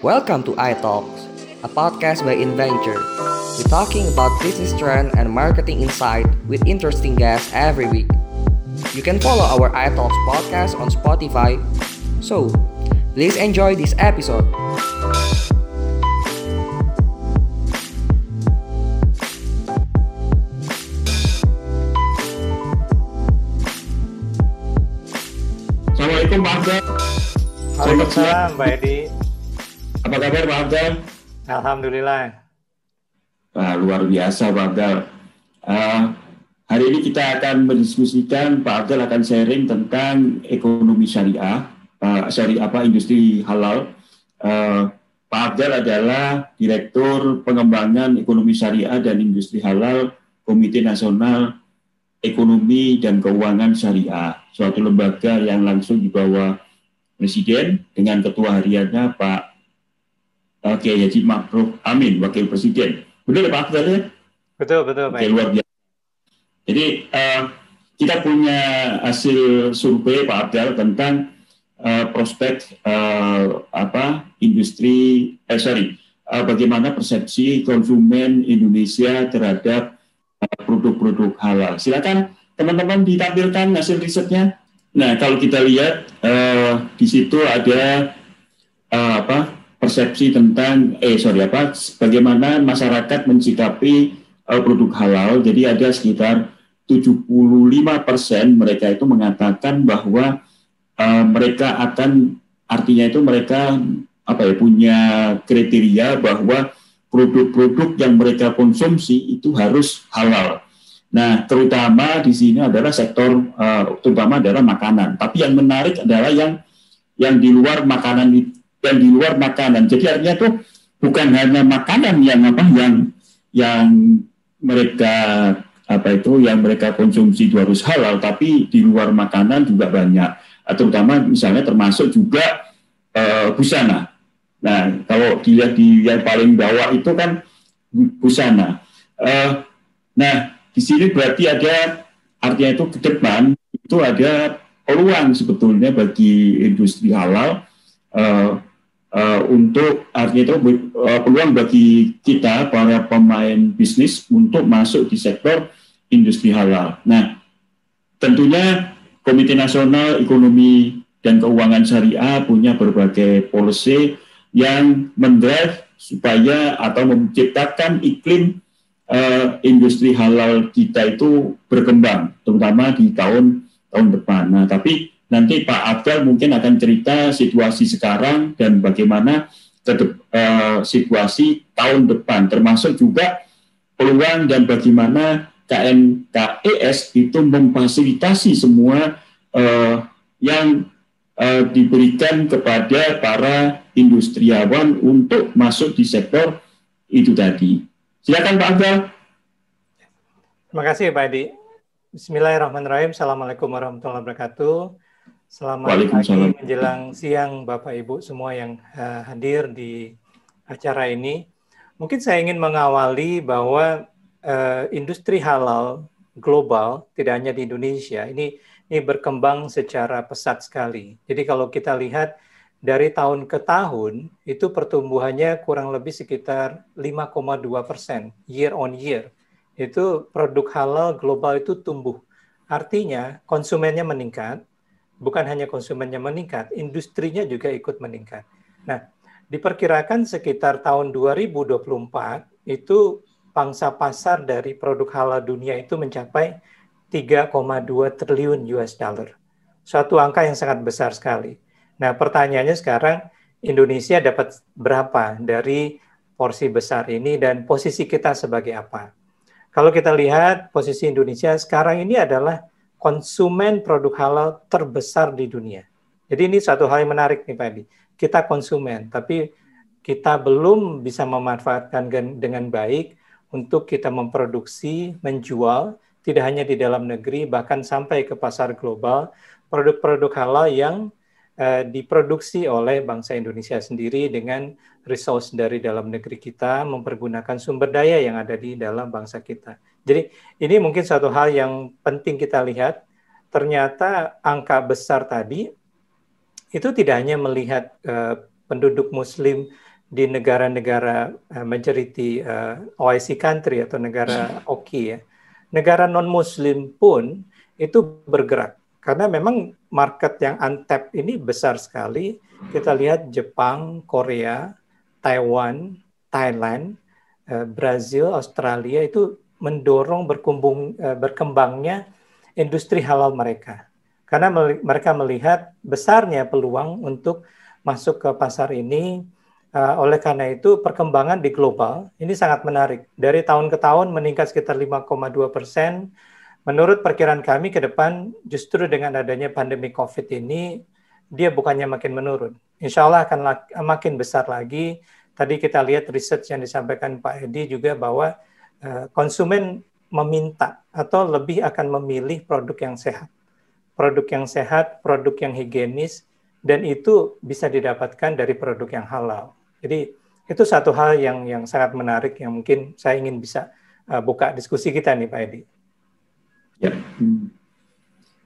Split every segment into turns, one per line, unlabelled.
Welcome to iTalks, a podcast by Inventure. We're talking about business trend and marketing insight with interesting guests every week. You can follow our iTalks podcast on Spotify. So, please enjoy this episode.
Assalamualaikum Pak Abdul.
Waalaikumsalam, Mbak Edi.
Apa kabar Pak Abdul?
Alhamdulillah.
Wah, luar biasa Pak Abdul. Uh, hari ini kita akan mendiskusikan Pak Abdul akan sharing tentang ekonomi syariah, uh, syariah apa industri halal. Uh, Pak Abdul adalah Direktur Pengembangan Ekonomi Syariah dan Industri Halal Komite Nasional Ekonomi dan Keuangan Syariah, suatu lembaga yang langsung di bawah Presiden dengan Ketua Hariannya Pak Kiai Haji Makruh Amin, Wakil Presiden. Betul Pak Abdul ya?
Betul, betul Pak.
Oke, luar biasa. Jadi uh, kita punya hasil survei Pak Abdul tentang uh, prospek uh, apa industri, eh sorry, uh, bagaimana persepsi konsumen Indonesia terhadap produk-produk halal. Silakan teman-teman ditampilkan hasil risetnya. Nah, kalau kita lihat uh, di situ ada uh, apa persepsi tentang eh sorry apa bagaimana masyarakat mensikapi uh, produk halal. Jadi ada sekitar 75 persen mereka itu mengatakan bahwa uh, mereka akan artinya itu mereka apa ya punya kriteria bahwa produk-produk yang mereka konsumsi itu harus halal. Nah, terutama di sini adalah sektor uh, terutama adalah makanan. Tapi yang menarik adalah yang yang di luar makanan yang di luar makanan. Jadi artinya tuh bukan hanya makanan yang apa yang yang mereka apa itu yang mereka konsumsi itu harus halal, tapi di luar makanan juga banyak. Terutama misalnya termasuk juga uh, busana. Nah, kalau dilihat di yang paling bawah itu kan busana. Uh, nah, di sini berarti ada artinya itu ke depan itu ada peluang sebetulnya bagi industri halal uh, uh, untuk artinya itu uh, peluang bagi kita para pemain bisnis untuk masuk di sektor industri halal. Nah, tentunya Komite Nasional Ekonomi dan Keuangan Syariah punya berbagai policy yang mendrive supaya atau menciptakan iklim uh, industri halal kita itu berkembang, terutama di tahun tahun depan. Nah, tapi nanti Pak Abdul mungkin akan cerita situasi sekarang dan bagaimana ke uh, situasi tahun depan, termasuk juga peluang dan bagaimana KNKES itu memfasilitasi semua uh, yang uh, diberikan kepada para industriawan untuk masuk di sektor itu tadi. Silakan Pak Abdul.
Terima kasih Pak Edi. Bismillahirrahmanirrahim. Assalamualaikum warahmatullahi wabarakatuh. Selamat pagi menjelang siang Bapak Ibu semua yang uh, hadir di acara ini. Mungkin saya ingin mengawali bahwa uh, industri halal global tidak hanya di Indonesia ini ini berkembang secara pesat sekali. Jadi kalau kita lihat dari tahun ke tahun itu pertumbuhannya kurang lebih sekitar 5,2 persen year on year. Itu produk halal global itu tumbuh. Artinya konsumennya meningkat, bukan hanya konsumennya meningkat, industrinya juga ikut meningkat. Nah, diperkirakan sekitar tahun 2024 itu pangsa pasar dari produk halal dunia itu mencapai 3,2 triliun US dollar. Suatu angka yang sangat besar sekali. Nah, pertanyaannya sekarang Indonesia dapat berapa dari porsi besar ini dan posisi kita sebagai apa? Kalau kita lihat posisi Indonesia sekarang ini adalah konsumen produk halal terbesar di dunia. Jadi ini satu hal yang menarik nih Pak Edi. Kita konsumen, tapi kita belum bisa memanfaatkan dengan baik untuk kita memproduksi, menjual, tidak hanya di dalam negeri, bahkan sampai ke pasar global, produk-produk halal yang uh, diproduksi oleh bangsa Indonesia sendiri dengan resource dari dalam negeri kita, mempergunakan sumber daya yang ada di dalam bangsa kita. Jadi ini mungkin satu hal yang penting kita lihat, ternyata angka besar tadi itu tidak hanya melihat uh, penduduk muslim di negara-negara uh, majority uh, OIC country atau negara OKI ya, negara non-Muslim pun itu bergerak karena memang market yang untapped ini besar sekali. Kita lihat Jepang, Korea, Taiwan, Thailand, Brazil, Australia itu mendorong uh, berkembangnya industri halal mereka. Karena mereka melihat besarnya peluang untuk masuk ke pasar ini Uh, oleh karena itu perkembangan di global ini sangat menarik. Dari tahun ke tahun meningkat sekitar 5,2 persen. Menurut perkiraan kami ke depan justru dengan adanya pandemi COVID ini dia bukannya makin menurun. Insya Allah akan makin besar lagi. Tadi kita lihat research yang disampaikan Pak Edi juga bahwa konsumen meminta atau lebih akan memilih produk yang sehat. Produk yang sehat, produk yang higienis, dan itu bisa didapatkan dari produk yang halal. Jadi itu satu hal yang yang sangat menarik yang mungkin saya ingin bisa uh, buka diskusi kita nih Pak Edi.
Ya.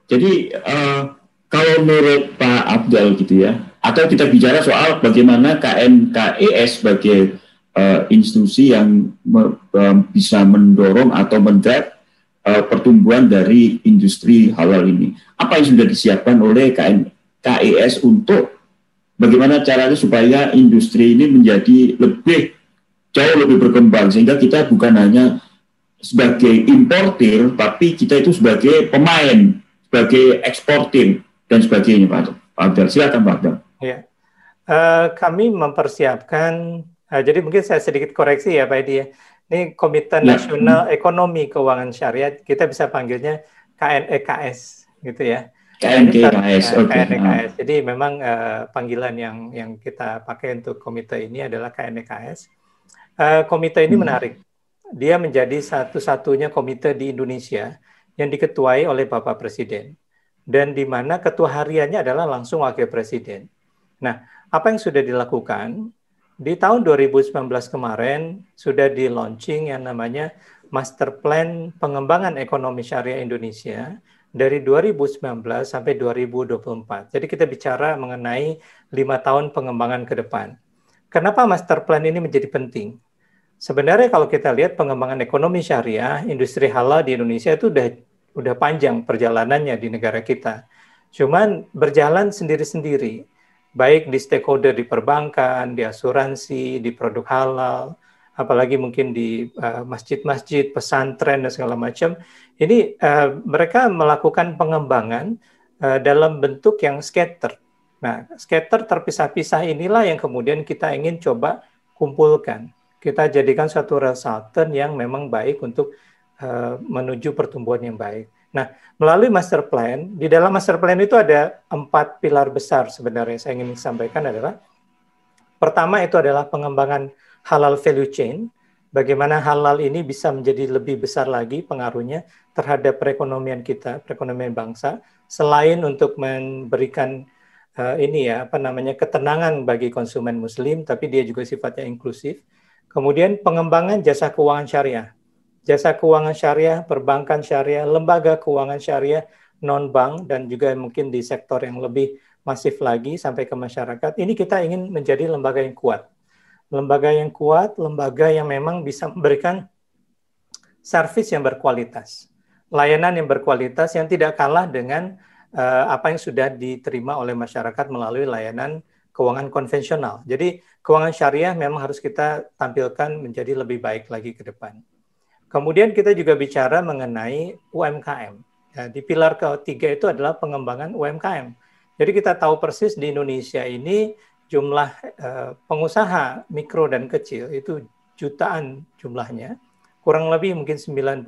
Jadi uh, kalau menurut Pak Abdul gitu ya, atau kita bicara soal bagaimana KNKES sebagai uh, institusi yang me, um, bisa mendorong atau mendrive uh, pertumbuhan dari industri halal ini. Apa yang sudah disiapkan oleh KNKES untuk bagaimana caranya supaya industri ini menjadi lebih jauh lebih berkembang sehingga kita bukan hanya sebagai importir tapi kita itu sebagai pemain sebagai eksportir dan sebagainya Pak Abdul silakan Pak Abdul
ya. Uh, kami mempersiapkan uh, jadi mungkin saya sedikit koreksi ya Pak Edi ya ini Komite ya. Nasional Ekonomi Keuangan Syariah kita bisa panggilnya KNEKS gitu ya
KNKS.
Nah, okay. KNKS. Jadi memang uh, panggilan yang yang kita pakai untuk komite ini adalah KNKS. Uh, eh, komite ini hmm. menarik. Dia menjadi satu-satunya komite di Indonesia yang diketuai oleh Bapak Presiden dan di mana ketua hariannya adalah langsung wakil presiden. Nah, apa yang sudah dilakukan di tahun 2019 kemarin sudah di launching yang namanya Master Plan Pengembangan Ekonomi Syariah Indonesia dari 2019 sampai 2024. Jadi kita bicara mengenai lima tahun pengembangan ke depan. Kenapa master plan ini menjadi penting? Sebenarnya kalau kita lihat pengembangan ekonomi syariah, industri halal di Indonesia itu udah udah panjang perjalanannya di negara kita. Cuman berjalan sendiri-sendiri, baik di stakeholder di perbankan, di asuransi, di produk halal, apalagi mungkin di uh, masjid-masjid, pesantren dan segala macam, ini uh, mereka melakukan pengembangan uh, dalam bentuk yang scatter. Nah, scatter terpisah-pisah inilah yang kemudian kita ingin coba kumpulkan. Kita jadikan suatu resultant yang memang baik untuk uh, menuju pertumbuhan yang baik. Nah, melalui master plan, di dalam master plan itu ada empat pilar besar sebenarnya saya ingin sampaikan adalah pertama itu adalah pengembangan halal value chain, bagaimana halal ini bisa menjadi lebih besar lagi pengaruhnya terhadap perekonomian kita, perekonomian bangsa, selain untuk memberikan uh, ini ya apa namanya ketenangan bagi konsumen muslim, tapi dia juga sifatnya inklusif. Kemudian pengembangan jasa keuangan syariah, jasa keuangan syariah, perbankan syariah, lembaga keuangan syariah, non bank dan juga mungkin di sektor yang lebih masif lagi sampai ke masyarakat. Ini kita ingin menjadi lembaga yang kuat lembaga yang kuat, lembaga yang memang bisa memberikan servis yang berkualitas, layanan yang berkualitas yang tidak kalah dengan uh, apa yang sudah diterima oleh masyarakat melalui layanan keuangan konvensional. Jadi keuangan syariah memang harus kita tampilkan menjadi lebih baik lagi ke depan. Kemudian kita juga bicara mengenai UMKM. Ya, di pilar ketiga itu adalah pengembangan UMKM. Jadi kita tahu persis di Indonesia ini jumlah uh, pengusaha mikro dan kecil itu jutaan jumlahnya, kurang lebih mungkin 90%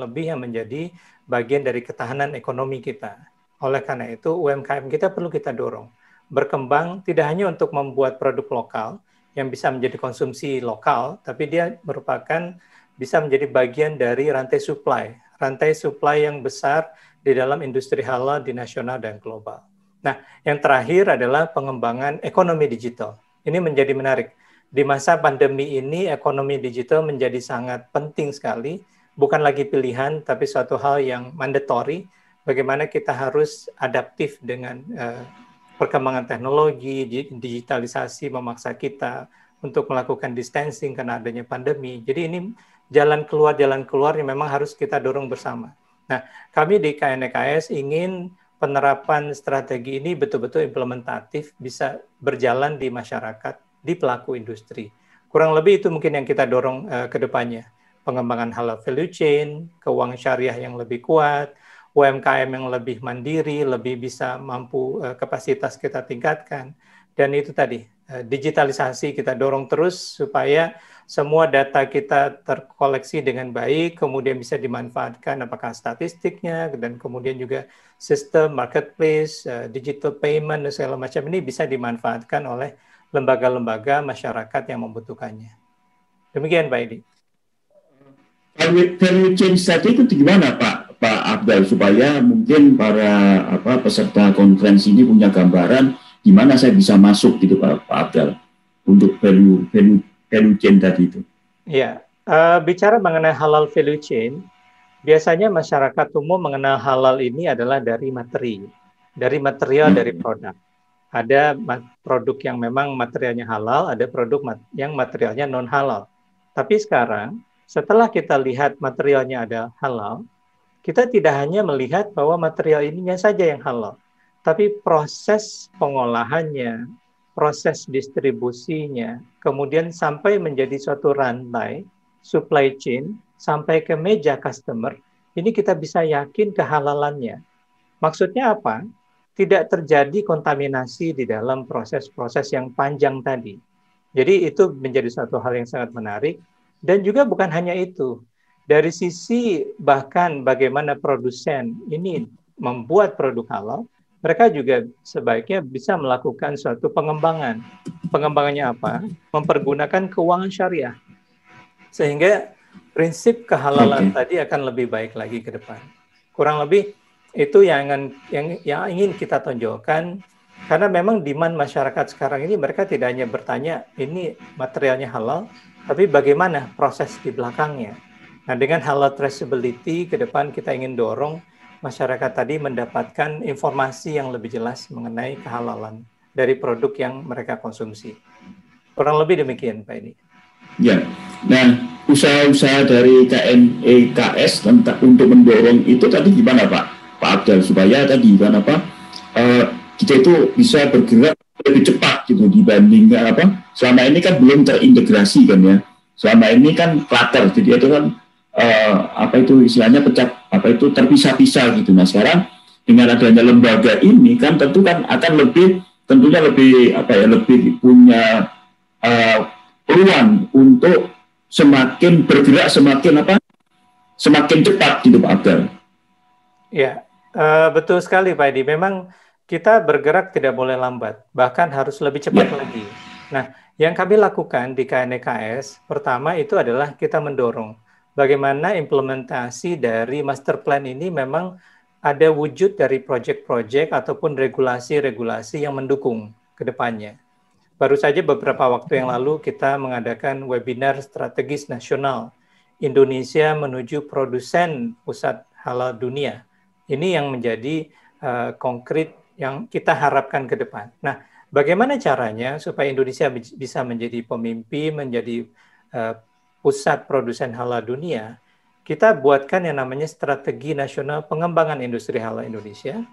lebih yang menjadi bagian dari ketahanan ekonomi kita. Oleh karena itu, UMKM kita perlu kita dorong. Berkembang tidak hanya untuk membuat produk lokal yang bisa menjadi konsumsi lokal, tapi dia merupakan bisa menjadi bagian dari rantai supply, rantai supply yang besar di dalam industri halal di nasional dan global. Nah, yang terakhir adalah pengembangan ekonomi digital. Ini menjadi menarik. Di masa pandemi ini, ekonomi digital menjadi sangat penting sekali, bukan lagi pilihan, tapi suatu hal yang mandatory. Bagaimana kita harus adaptif dengan uh, perkembangan teknologi, digitalisasi memaksa kita untuk melakukan distancing karena adanya pandemi. Jadi ini jalan keluar jalan keluar yang memang harus kita dorong bersama. Nah, kami di KNKS ingin penerapan strategi ini betul-betul implementatif bisa berjalan di masyarakat, di pelaku industri. Kurang lebih itu mungkin yang kita dorong uh, ke depannya. Pengembangan halal value chain, keuangan syariah yang lebih kuat, UMKM yang lebih mandiri, lebih bisa mampu uh, kapasitas kita tingkatkan. Dan itu tadi, digitalisasi kita dorong terus supaya semua data kita terkoleksi dengan baik, kemudian bisa dimanfaatkan apakah statistiknya, dan kemudian juga sistem marketplace, uh, digital payment, dan segala macam ini bisa dimanfaatkan oleh lembaga-lembaga masyarakat yang membutuhkannya. Demikian Pak Edi.
Value change tadi itu gimana Pak Pak Abdul supaya mungkin para apa peserta konferensi ini punya gambaran gimana saya bisa masuk gitu Pak, Pak Abdul untuk value value value chain tadi itu?
Ya, uh, bicara mengenai halal value chain, biasanya masyarakat umum mengenal halal ini adalah dari materi, dari material hmm. dari produk. Ada produk yang memang materialnya halal, ada produk mat yang materialnya non halal. Tapi sekarang, setelah kita lihat materialnya ada halal, kita tidak hanya melihat bahwa material ininya saja yang halal, tapi proses pengolahannya, proses distribusinya, kemudian sampai menjadi suatu rantai supply chain sampai ke meja customer, ini kita bisa yakin kehalalannya. Maksudnya apa? Tidak terjadi kontaminasi di dalam proses-proses yang panjang tadi. Jadi itu menjadi satu hal yang sangat menarik dan juga bukan hanya itu. Dari sisi bahkan bagaimana produsen ini membuat produk halal, mereka juga sebaiknya bisa melakukan suatu pengembangan. Pengembangannya apa? Mempergunakan keuangan syariah. Sehingga prinsip kehalalan okay. tadi akan lebih baik lagi ke depan. Kurang lebih itu yang ingin, yang, yang ingin kita tonjolkan karena memang demand masyarakat sekarang ini mereka tidak hanya bertanya ini materialnya halal, tapi bagaimana proses di belakangnya. Nah, dengan halal traceability ke depan kita ingin dorong masyarakat tadi mendapatkan informasi yang lebih jelas mengenai kehalalan dari produk yang mereka konsumsi. Kurang lebih demikian, Pak Edi.
Ya, nah usaha-usaha dari KNEKS tentang untuk mendorong itu tadi gimana Pak? Pak Abdul supaya tadi kan apa uh, kita itu bisa bergerak lebih cepat gitu dibanding apa selama ini kan belum terintegrasi kan ya selama ini kan clutter jadi itu kan uh, apa itu istilahnya pecah apa itu terpisah-pisah gitu. Nah sekarang dengan adanya lembaga ini kan tentu kan akan lebih tentunya lebih apa ya lebih punya uh, peluang untuk semakin bergerak semakin apa semakin cepat gitu Pak Abdul.
Ya uh, betul sekali Pak Edi. Memang kita bergerak tidak boleh lambat, bahkan harus lebih cepat ya. lagi. Nah, yang kami lakukan di KNKS pertama itu adalah kita mendorong bagaimana implementasi dari master plan ini memang ada wujud dari proyek-proyek ataupun regulasi-regulasi yang mendukung ke depannya. Baru saja beberapa waktu yang lalu kita mengadakan webinar strategis nasional Indonesia menuju produsen pusat halal dunia. Ini yang menjadi uh, konkret yang kita harapkan ke depan. Nah, bagaimana caranya supaya Indonesia bisa menjadi pemimpin, menjadi uh, pusat produsen halal dunia, kita buatkan yang namanya strategi nasional pengembangan industri halal Indonesia.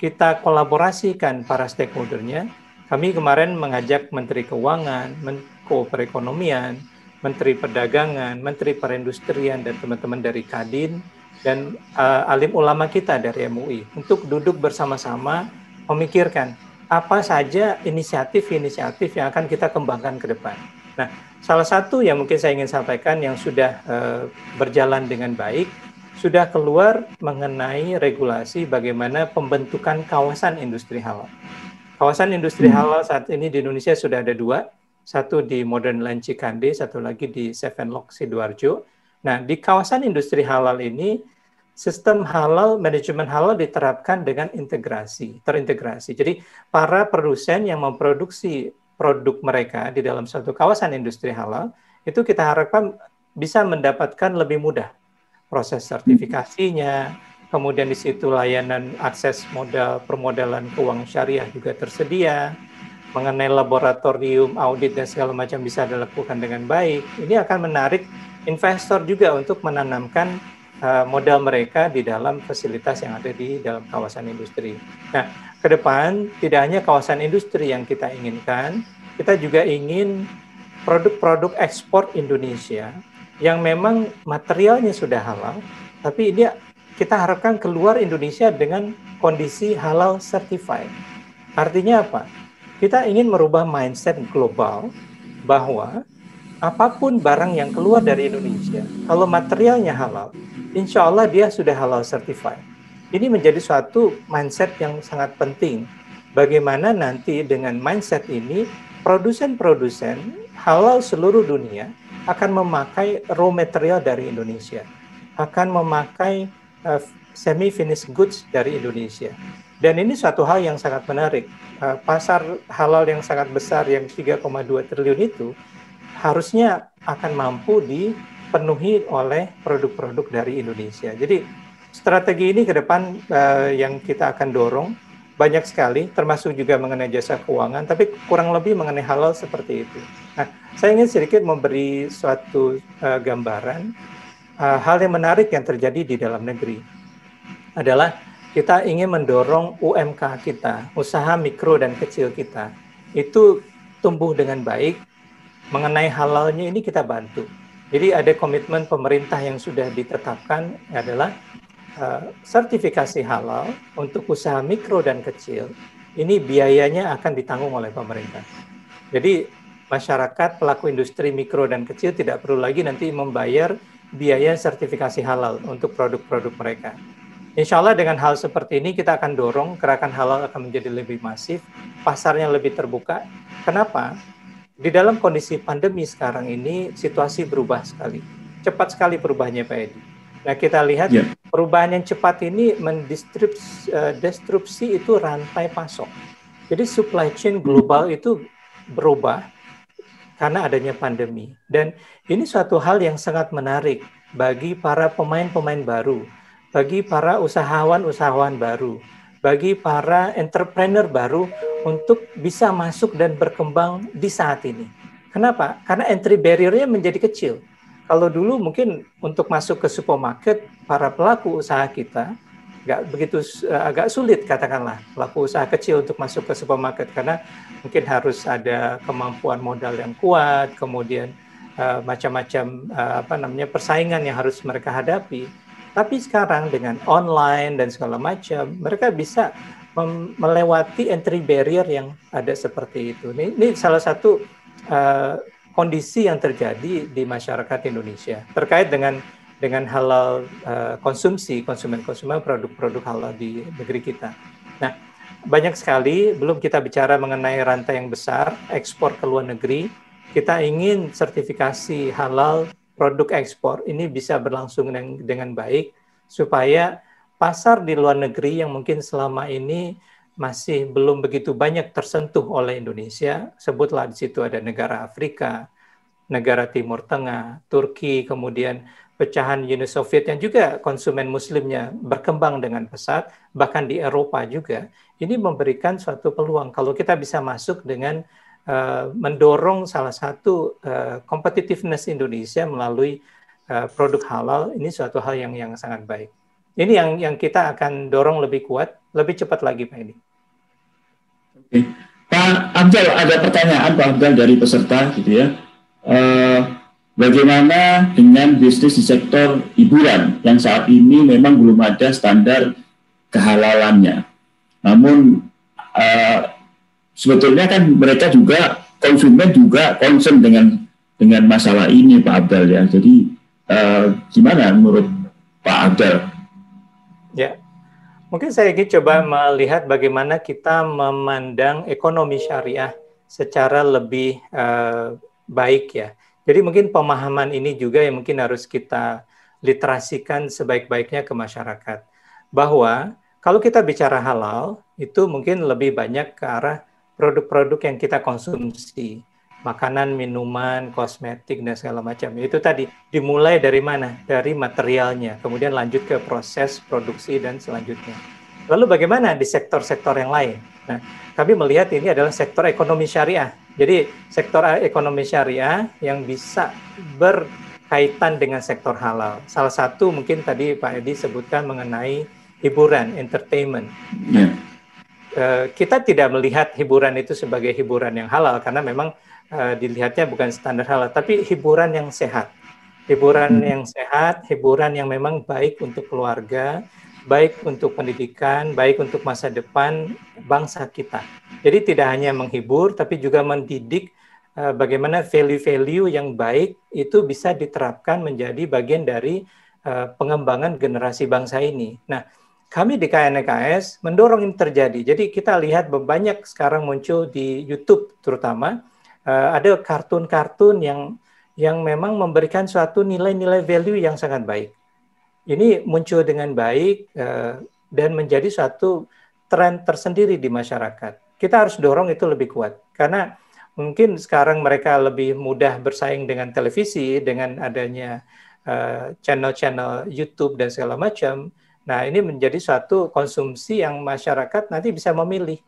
Kita kolaborasikan para stakeholdernya. Kami kemarin mengajak Menteri Keuangan, Menko Perekonomian, Menteri Perdagangan, Menteri Perindustrian, dan teman-teman dari Kadin, dan uh, alim ulama kita dari MUI untuk duduk bersama-sama memikirkan apa saja inisiatif-inisiatif yang akan kita kembangkan ke depan. Nah, salah satu yang mungkin saya ingin sampaikan yang sudah uh, berjalan dengan baik sudah keluar mengenai regulasi bagaimana pembentukan kawasan industri halal. Kawasan industri hmm. halal saat ini di Indonesia sudah ada dua, satu di Modern Land Cikande, satu lagi di Seven Lock Sidoarjo. Nah, di kawasan industri halal ini sistem halal, manajemen halal diterapkan dengan integrasi, terintegrasi. Jadi para produsen yang memproduksi produk mereka di dalam suatu kawasan industri halal, itu kita harapkan bisa mendapatkan lebih mudah proses sertifikasinya, kemudian di situ layanan akses modal permodalan keuangan syariah juga tersedia, mengenai laboratorium, audit dan segala macam bisa dilakukan dengan baik, ini akan menarik investor juga untuk menanamkan uh, modal mereka di dalam fasilitas yang ada di dalam kawasan industri. Nah, ke depan tidak hanya kawasan industri yang kita inginkan, kita juga ingin produk-produk ekspor Indonesia yang memang materialnya sudah halal, tapi ini kita harapkan keluar Indonesia dengan kondisi halal certified. Artinya apa? Kita ingin merubah mindset global bahwa apa pun barang yang keluar dari Indonesia, kalau materialnya halal, insya Allah dia sudah halal certified. Ini menjadi suatu mindset yang sangat penting. Bagaimana nanti dengan mindset ini, produsen-produsen halal seluruh dunia akan memakai raw material dari Indonesia, akan memakai uh, semi-finished goods dari Indonesia. Dan ini suatu hal yang sangat menarik. Uh, pasar halal yang sangat besar yang 3,2 triliun itu harusnya akan mampu dipenuhi oleh produk-produk dari Indonesia. Jadi strategi ini ke depan uh, yang kita akan dorong banyak sekali, termasuk juga mengenai jasa keuangan, tapi kurang lebih mengenai halal seperti itu. Nah, saya ingin sedikit memberi suatu uh, gambaran uh, hal yang menarik yang terjadi di dalam negeri adalah kita ingin mendorong UMK kita, usaha mikro dan kecil kita, itu tumbuh dengan baik. Mengenai halalnya ini kita bantu. Jadi ada komitmen pemerintah yang sudah ditetapkan adalah uh, sertifikasi halal untuk usaha mikro dan kecil. Ini biayanya akan ditanggung oleh pemerintah. Jadi masyarakat pelaku industri mikro dan kecil tidak perlu lagi nanti membayar biaya sertifikasi halal untuk produk-produk mereka. Insya Allah dengan hal seperti ini kita akan dorong gerakan halal akan menjadi lebih masif, pasarnya lebih terbuka. Kenapa? Di dalam kondisi pandemi sekarang ini situasi berubah sekali, cepat sekali perubahannya Pak Edi. Nah kita lihat yeah. Perubahan yang cepat ini mendestruksi uh, itu rantai pasok. Jadi supply chain global itu berubah karena adanya pandemi. Dan ini suatu hal yang sangat menarik bagi para pemain-pemain baru bagi para usahawan-usahawan baru, bagi para entrepreneur baru untuk bisa masuk dan berkembang di saat ini. Kenapa? Karena entry barrier-nya menjadi kecil. Kalau dulu mungkin untuk masuk ke supermarket, para pelaku usaha kita nggak begitu uh, agak sulit katakanlah pelaku usaha kecil untuk masuk ke supermarket karena mungkin harus ada kemampuan modal yang kuat, kemudian uh, macam-macam uh, apa namanya persaingan yang harus mereka hadapi tapi sekarang dengan online dan segala macam, mereka bisa melewati entry barrier yang ada seperti itu. Ini, ini salah satu uh, kondisi yang terjadi di masyarakat Indonesia terkait dengan dengan halal uh, konsumsi konsumen-konsumen produk-produk halal di negeri kita. Nah, banyak sekali belum kita bicara mengenai rantai yang besar ekspor ke luar negeri. Kita ingin sertifikasi halal produk ekspor ini bisa berlangsung dengan, dengan baik supaya pasar di luar negeri yang mungkin selama ini masih belum begitu banyak tersentuh oleh Indonesia, sebutlah di situ ada negara Afrika, negara Timur Tengah, Turki, kemudian pecahan Uni Soviet yang juga konsumen muslimnya berkembang dengan pesat, bahkan di Eropa juga, ini memberikan suatu peluang. Kalau kita bisa masuk dengan uh, mendorong salah satu uh, competitiveness Indonesia melalui uh, produk halal ini suatu hal yang yang sangat baik. Ini yang yang kita akan dorong lebih kuat, lebih cepat lagi Pak Edi.
Oke. Pak Abdul ada pertanyaan Pak Abdul dari peserta gitu ya. Uh, bagaimana dengan bisnis di sektor hiburan yang saat ini memang belum ada standar kehalalannya. Namun uh, sebetulnya kan mereka juga konsumen juga concern dengan dengan masalah ini Pak Abdul ya. Jadi uh, gimana menurut Pak Abdul?
Mungkin saya ingin coba melihat bagaimana kita memandang ekonomi syariah secara lebih uh, baik ya. Jadi mungkin pemahaman ini juga yang mungkin harus kita literasikan sebaik-baiknya ke masyarakat. Bahwa kalau kita bicara halal, itu mungkin lebih banyak ke arah produk-produk yang kita konsumsi, makanan, minuman, kosmetik dan segala macam. Itu tadi dimulai dari mana? Dari materialnya, kemudian lanjut ke proses produksi dan selanjutnya. Lalu bagaimana di sektor-sektor yang lain? Nah, kami melihat ini adalah sektor ekonomi syariah. Jadi sektor ekonomi syariah yang bisa berkaitan dengan sektor halal. Salah satu mungkin tadi Pak Edi sebutkan mengenai hiburan, entertainment. Yeah. Uh, kita tidak melihat hiburan itu sebagai hiburan yang halal karena memang uh, dilihatnya bukan standar halal, tapi hiburan yang sehat. Hiburan hmm. yang sehat, hiburan yang memang baik untuk keluarga, baik untuk pendidikan, baik untuk masa depan bangsa kita. Jadi tidak hanya menghibur, tapi juga mendidik uh, bagaimana value-value yang baik itu bisa diterapkan menjadi bagian dari uh, pengembangan generasi bangsa ini. Nah, kami di KNKS mendorong ini terjadi. Jadi kita lihat banyak sekarang muncul di YouTube terutama uh, ada kartun-kartun yang yang memang memberikan suatu nilai-nilai value yang sangat baik ini muncul dengan baik uh, dan menjadi suatu tren tersendiri di masyarakat. Kita harus dorong itu lebih kuat karena mungkin sekarang mereka lebih mudah bersaing dengan televisi dengan adanya eh, channel-channel YouTube dan segala macam. Nah, ini menjadi suatu konsumsi yang masyarakat nanti bisa memilih.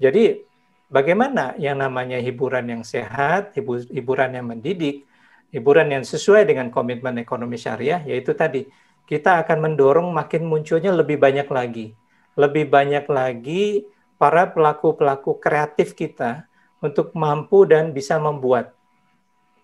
Jadi, bagaimana yang namanya hiburan yang sehat, hiburan yang mendidik, hiburan yang sesuai dengan komitmen ekonomi syariah, yaitu tadi kita akan mendorong makin munculnya lebih banyak lagi. Lebih banyak lagi para pelaku-pelaku kreatif kita untuk mampu dan bisa membuat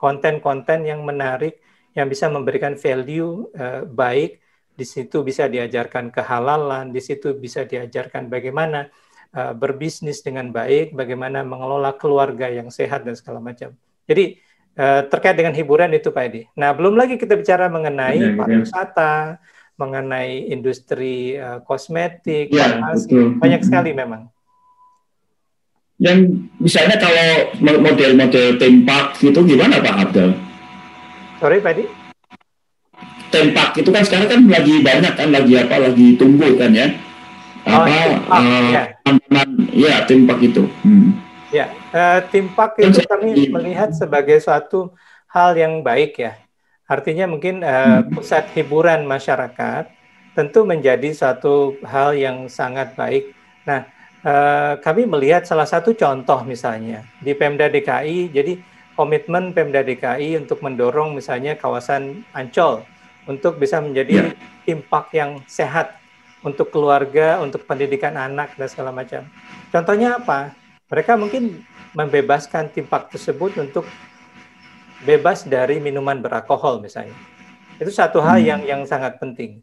konten-konten yang menarik, yang bisa memberikan value uh, baik. Di situ bisa diajarkan kehalalan, di situ bisa diajarkan bagaimana uh, berbisnis dengan baik, bagaimana mengelola keluarga yang sehat dan segala macam. Jadi Uh, terkait dengan hiburan itu Pak Edi. Nah, belum lagi kita bicara mengenai ya, pariwisata, ya. mengenai industri uh, kosmetik, ya, farmasi, banyak sekali memang.
Yang misalnya kalau model-model tempat itu gimana Pak Abdul?
Sorry Pak Edi?
Tempat itu kan sekarang kan lagi banyak kan, lagi apa, lagi tumbuh kan ya? Oh, apa, tempak, uh, ya. Ya tempat itu. Hmm.
Ya, uh, timpak itu kami melihat sebagai suatu hal yang baik ya. Artinya mungkin uh, pusat hiburan masyarakat tentu menjadi suatu hal yang sangat baik. Nah, uh, kami melihat salah satu contoh misalnya di Pemda DKI, jadi komitmen Pemda DKI untuk mendorong misalnya kawasan Ancol untuk bisa menjadi yeah. impak yang sehat untuk keluarga, untuk pendidikan anak dan segala macam. Contohnya apa? mereka mungkin membebaskan timpak tersebut untuk bebas dari minuman beralkohol misalnya. Itu satu hal hmm. yang yang sangat penting.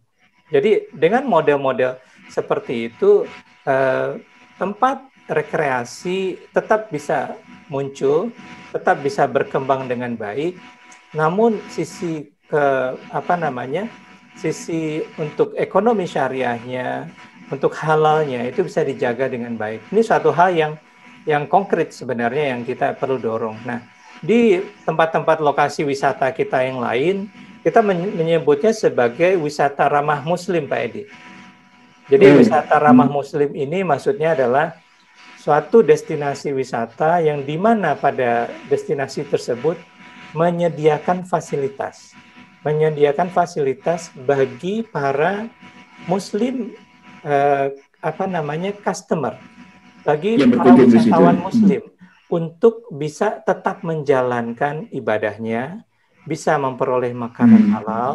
Jadi dengan model-model seperti itu eh, tempat rekreasi tetap bisa muncul, tetap bisa berkembang dengan baik. Namun sisi ke apa namanya? Sisi untuk ekonomi syariahnya, untuk halalnya itu bisa dijaga dengan baik. Ini suatu hal yang yang konkret sebenarnya yang kita perlu dorong. Nah, di tempat-tempat lokasi wisata kita yang lain, kita menyebutnya sebagai wisata ramah muslim, Pak Edi. Jadi hmm. wisata ramah muslim ini maksudnya adalah suatu destinasi wisata yang di mana pada destinasi tersebut menyediakan fasilitas. Menyediakan fasilitas bagi para muslim eh, apa namanya customer. Bagi para wisatawan Muslim untuk bisa tetap menjalankan ibadahnya, bisa memperoleh makanan hmm. halal,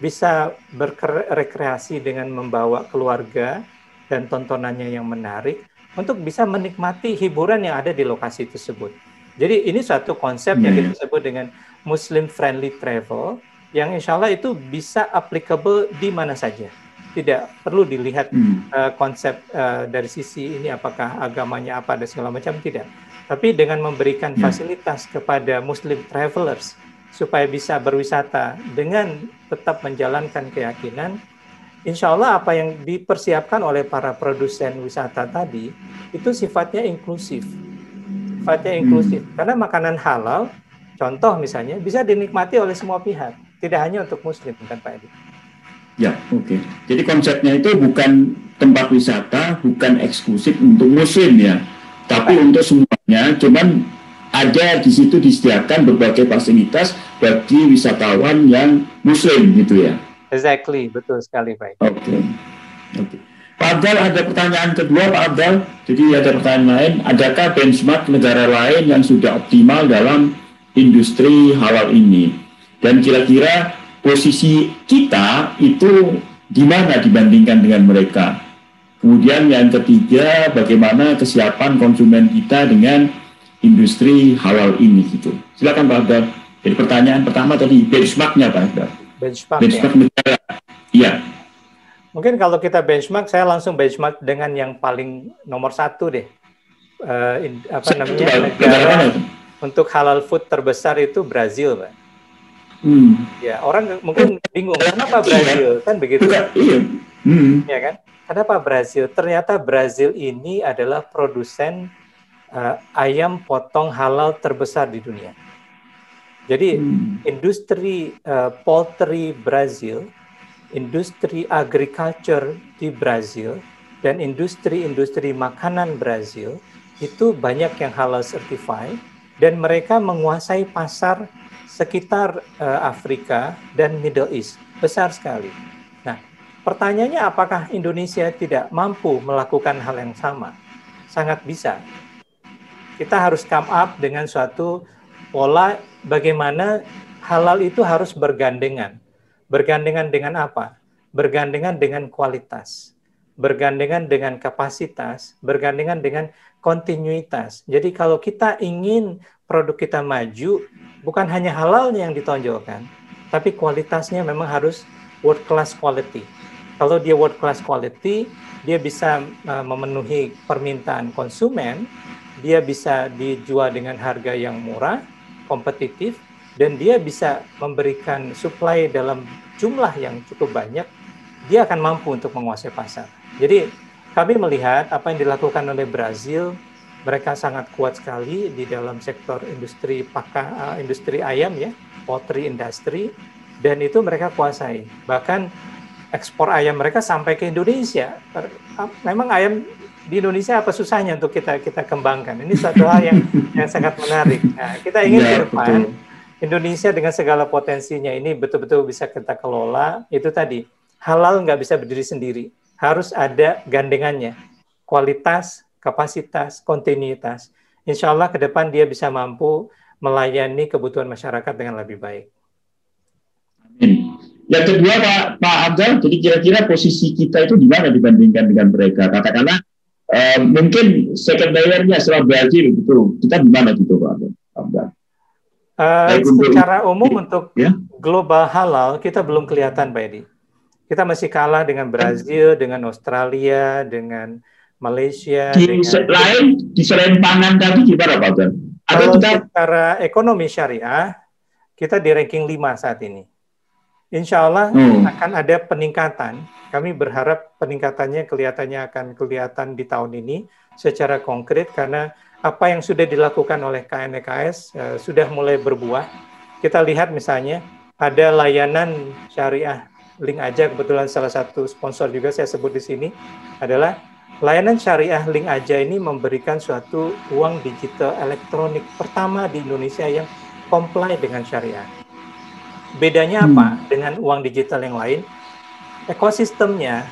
bisa berrekreasi dengan membawa keluarga dan tontonannya yang menarik untuk bisa menikmati hiburan yang ada di lokasi tersebut. Jadi ini suatu konsep yang kita sebut dengan Muslim friendly travel yang insya Allah itu bisa applicable di mana saja tidak perlu dilihat hmm. uh, konsep uh, dari sisi ini apakah agamanya apa dan segala macam tidak. Tapi dengan memberikan hmm. fasilitas kepada Muslim travelers supaya bisa berwisata dengan tetap menjalankan keyakinan, insya Allah apa yang dipersiapkan oleh para produsen wisata tadi itu sifatnya inklusif, sifatnya hmm. inklusif. Hmm. Karena makanan halal, contoh misalnya bisa dinikmati oleh semua pihak, tidak hanya untuk Muslim kan Pak Edi.
Ya, oke. Okay. Jadi konsepnya itu bukan tempat wisata, bukan eksklusif untuk muslim ya, tapi untuk semuanya. Cuman ada di situ disediakan berbagai fasilitas bagi wisatawan yang muslim gitu ya.
Exactly, betul sekali, Pak.
Oke. Okay. Oke. Okay. Pak Abdal ada pertanyaan kedua Pak Abdal. Jadi ada pertanyaan lain, adakah benchmark negara lain yang sudah optimal dalam industri halal ini? Dan kira-kira posisi kita itu di mana dibandingkan dengan mereka? Kemudian yang ketiga, bagaimana kesiapan konsumen kita dengan industri halal ini gitu. Silakan Pak Abdal. Jadi pertanyaan pertama tadi benchmarknya Pak Abdal.
Benchmark,
benchmark ya. negara. Iya.
Mungkin kalau kita benchmark, saya langsung benchmark dengan yang paling nomor satu deh. Uh, in, apa namanya negara untuk halal food terbesar itu Brazil, Pak. Hmm. Ya orang mungkin bingung kenapa Brazil kan begitu? Iya. Hmm. Ya kan? Kenapa Brazil? Ternyata Brazil ini adalah produsen uh, ayam potong halal terbesar di dunia. Jadi hmm. industri uh, poultry Brazil industri agriculture di Brazil dan industri-industri makanan Brazil itu banyak yang halal certified dan mereka menguasai pasar sekitar uh, Afrika dan Middle East besar sekali. Nah, pertanyaannya apakah Indonesia tidak mampu melakukan hal yang sama? Sangat bisa. Kita harus come up dengan suatu pola bagaimana halal itu harus bergandengan Bergandengan dengan apa? Bergandengan dengan kualitas, bergandengan dengan kapasitas, bergandengan dengan kontinuitas. Jadi kalau kita ingin produk kita maju, bukan hanya halalnya yang ditonjolkan, tapi kualitasnya memang harus world class quality. Kalau dia world class quality, dia bisa uh, memenuhi permintaan konsumen, dia bisa dijual dengan harga yang murah, kompetitif, dan dia bisa memberikan supply dalam jumlah yang cukup banyak, dia akan mampu untuk menguasai pasar. Jadi kami melihat apa yang dilakukan oleh Brazil, mereka sangat kuat sekali di dalam sektor industri paka, uh, industri ayam ya, poultry industry, dan itu mereka kuasai. Bahkan ekspor ayam mereka sampai ke Indonesia. Memang ayam di Indonesia apa susahnya untuk kita kita kembangkan? Ini satu hal yang yang sangat menarik. Nah, kita ingin ya, ke depan Indonesia dengan segala potensinya ini betul-betul bisa kita kelola, itu tadi, halal nggak bisa berdiri sendiri. Harus ada gandengannya, kualitas, kapasitas, kontinuitas. Insya Allah ke depan dia bisa mampu melayani kebutuhan masyarakat dengan lebih baik.
Amin. Yang kedua Pak Pak Abdul, jadi kira-kira posisi kita itu di mana dibandingkan dengan mereka? Katakanlah uh, mungkin second layer-nya setelah Brazil gitu, kita di mana gitu Pak Abdul?
Uh, secara umum untuk ya? global halal kita belum kelihatan Pak Edi. Kita masih kalah dengan Brazil, dengan Australia, dengan Malaysia.
Di dengan... lain, di selain pangan tadi gimana Pak Ben?
Kalau kita... secara ekonomi syariah, kita di ranking 5 saat ini. Insya Allah hmm. akan ada peningkatan. Kami berharap peningkatannya kelihatannya akan kelihatan di tahun ini secara konkret karena apa yang sudah dilakukan oleh KNEKS uh, eh, sudah mulai berbuah. Kita lihat misalnya ada layanan syariah link aja kebetulan salah satu sponsor juga saya sebut di sini adalah layanan syariah link aja ini memberikan suatu uang digital elektronik pertama di Indonesia yang comply dengan syariah. Bedanya apa hmm. dengan uang digital yang lain? Ekosistemnya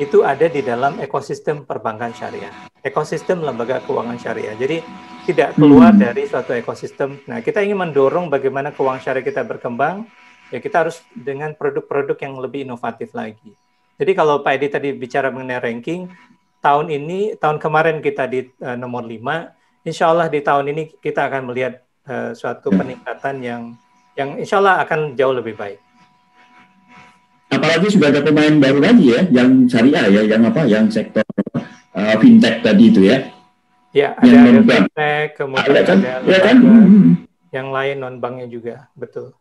itu ada di dalam ekosistem perbankan syariah, ekosistem lembaga keuangan syariah. Jadi tidak keluar hmm. dari suatu ekosistem. Nah, kita ingin mendorong bagaimana keuangan syariah kita berkembang, ya kita harus dengan produk-produk yang lebih inovatif lagi. Jadi kalau Pak Edi tadi bicara mengenai ranking, tahun ini, tahun kemarin kita di uh, nomor 5, insya Allah di tahun ini kita akan melihat uh, suatu peningkatan yang yang insya Allah akan jauh lebih baik
apalagi sudah ada pemain baru lagi ya yang syariah ya yang apa yang sektor uh, fintech tadi itu ya
ya ada, yang ada fintech kemudian ada, kan? ada ya, kan? Hmm. yang lain non banknya juga betul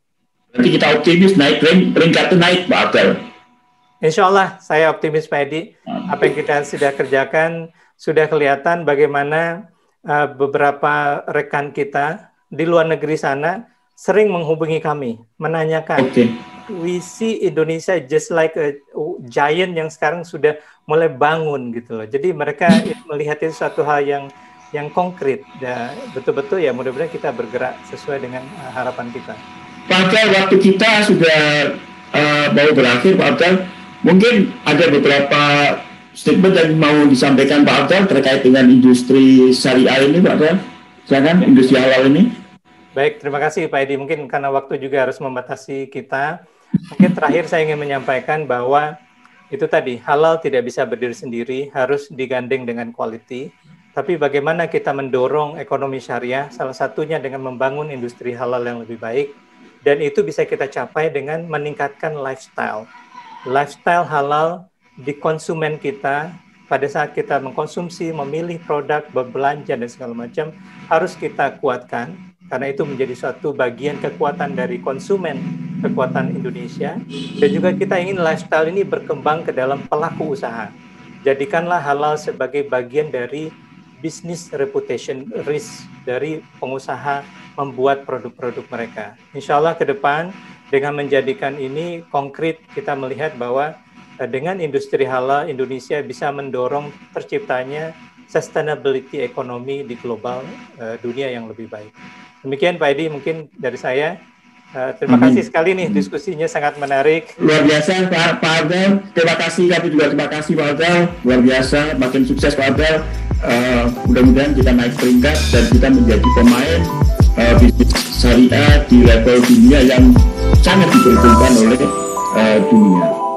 nanti kita optimis naik rank peringkat naik Pak Abel
Insya Allah saya optimis Pak Edi apa yang kita sudah kerjakan sudah kelihatan bagaimana uh, beberapa rekan kita di luar negeri sana sering menghubungi kami menanyakan okay we see Indonesia just like a giant yang sekarang sudah mulai bangun gitu loh. Jadi mereka melihat itu suatu hal yang yang konkret dan betul-betul ya mudah-mudahan kita bergerak sesuai dengan uh, harapan kita.
Pak waktu kita sudah uh, mau berakhir Pak. Mungkin ada beberapa statement yang mau disampaikan Pak Abdul terkait dengan industri syariah ini Pak Abdul? Silakan industri halal ini.
Baik, terima kasih Pak Edi. Mungkin karena waktu juga harus membatasi kita. Mungkin terakhir saya ingin menyampaikan bahwa itu tadi halal tidak bisa berdiri sendiri, harus digandeng dengan quality. Tapi bagaimana kita mendorong ekonomi syariah? Salah satunya dengan membangun industri halal yang lebih baik. Dan itu bisa kita capai dengan meningkatkan lifestyle. Lifestyle halal di konsumen kita pada saat kita mengkonsumsi, memilih produk, berbelanja dan segala macam harus kita kuatkan karena itu menjadi suatu bagian kekuatan dari konsumen, kekuatan Indonesia dan juga kita ingin lifestyle ini berkembang ke dalam pelaku usaha. Jadikanlah halal sebagai bagian dari business reputation risk dari pengusaha membuat produk-produk mereka. Insya Allah ke depan dengan menjadikan ini konkret kita melihat bahwa Eh, dengan industri halal Indonesia bisa mendorong terciptanya sustainability ekonomi di global uh, dunia yang lebih baik. Demikian Pak Edi mungkin dari saya. Uh, terima Amin. kasih sekali nih diskusinya sangat menarik.
Luar biasa Pak Pak Abdel. Terima kasih kami juga terima kasih Pak Abdel. Luar biasa, makin sukses Pak Abdel. Uh, mudah-mudahan kita naik peringkat dan kita menjadi pemain uh, bisnis syariah di level dunia yang sangat diperhitungkan oleh uh, dunia.